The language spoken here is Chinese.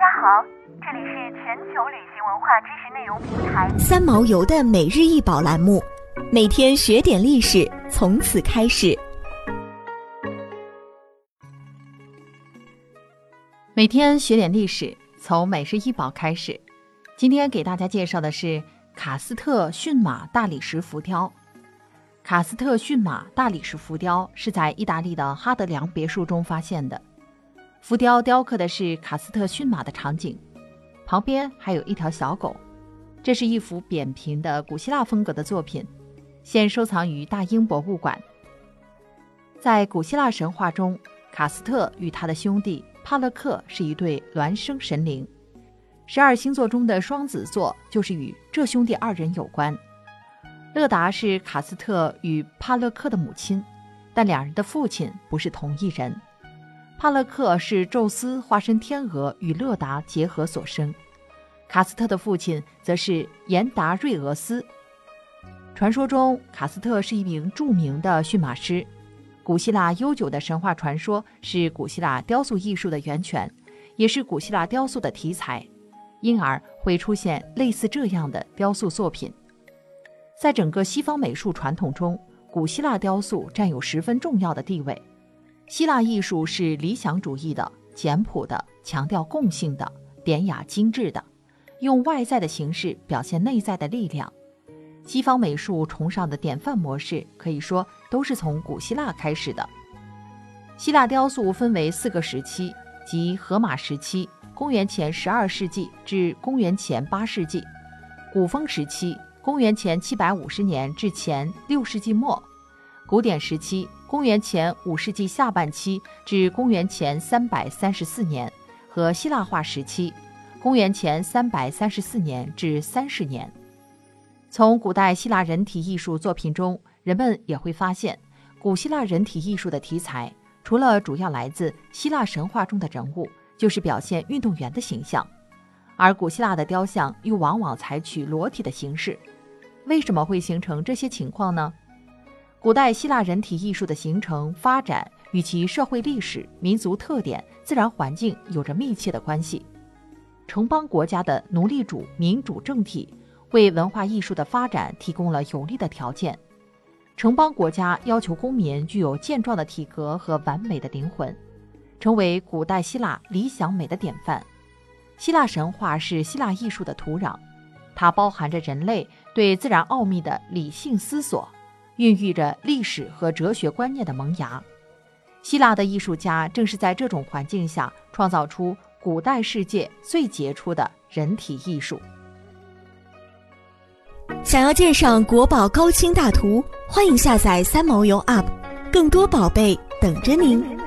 家好，这里是全球旅行文化知识内容平台三毛游的每日一宝栏目，每天学点历史，从此开始。每天学点历史，从每日一宝开始。今天给大家介绍的是卡斯特驯马大理石浮雕。卡斯特驯马大理石浮雕是在意大利的哈德良别墅中发现的。浮雕雕刻的是卡斯特驯马的场景，旁边还有一条小狗。这是一幅扁平的古希腊风格的作品，现收藏于大英博物馆。在古希腊神话中，卡斯特与他的兄弟帕勒克是一对孪生神灵。十二星座中的双子座就是与这兄弟二人有关。勒达是卡斯特与帕勒克的母亲，但两人的父亲不是同一人。帕勒克是宙斯化身天鹅与勒达结合所生，卡斯特的父亲则是颜达瑞俄斯。传说中，卡斯特是一名著名的驯马师。古希腊悠久的神话传说是古希腊雕塑艺术的源泉，也是古希腊雕塑的题材，因而会出现类似这样的雕塑作品。在整个西方美术传统中，古希腊雕塑占有十分重要的地位。希腊艺术是理想主义的、简朴的、强调共性的、典雅精致的，用外在的形式表现内在的力量。西方美术崇尚的典范模式，可以说都是从古希腊开始的。希腊雕塑分为四个时期，即荷马时期（公元前十二世纪至公元前八世纪）、古风时期（公元前七百五十年至前六世纪末）、古典时期。公元前五世纪下半期至公元前三百三十四年和希腊化时期，公元前三百三十四年至三十年。从古代希腊人体艺术作品中，人们也会发现，古希腊人体艺术的题材除了主要来自希腊神话中的人物，就是表现运动员的形象，而古希腊的雕像又往往采取裸体的形式。为什么会形成这些情况呢？古代希腊人体艺术的形成发展与其社会历史、民族特点、自然环境有着密切的关系。城邦国家的奴隶主民主政体为文化艺术的发展提供了有利的条件。城邦国家要求公民具有健壮的体格和完美的灵魂，成为古代希腊理想美的典范。希腊神话是希腊艺术的土壤，它包含着人类对自然奥秘的理性思索。孕育着历史和哲学观念的萌芽。希腊的艺术家正是在这种环境下创造出古代世界最杰出的人体艺术。想要鉴赏国宝高清大图，欢迎下载三毛游 App，更多宝贝等着您。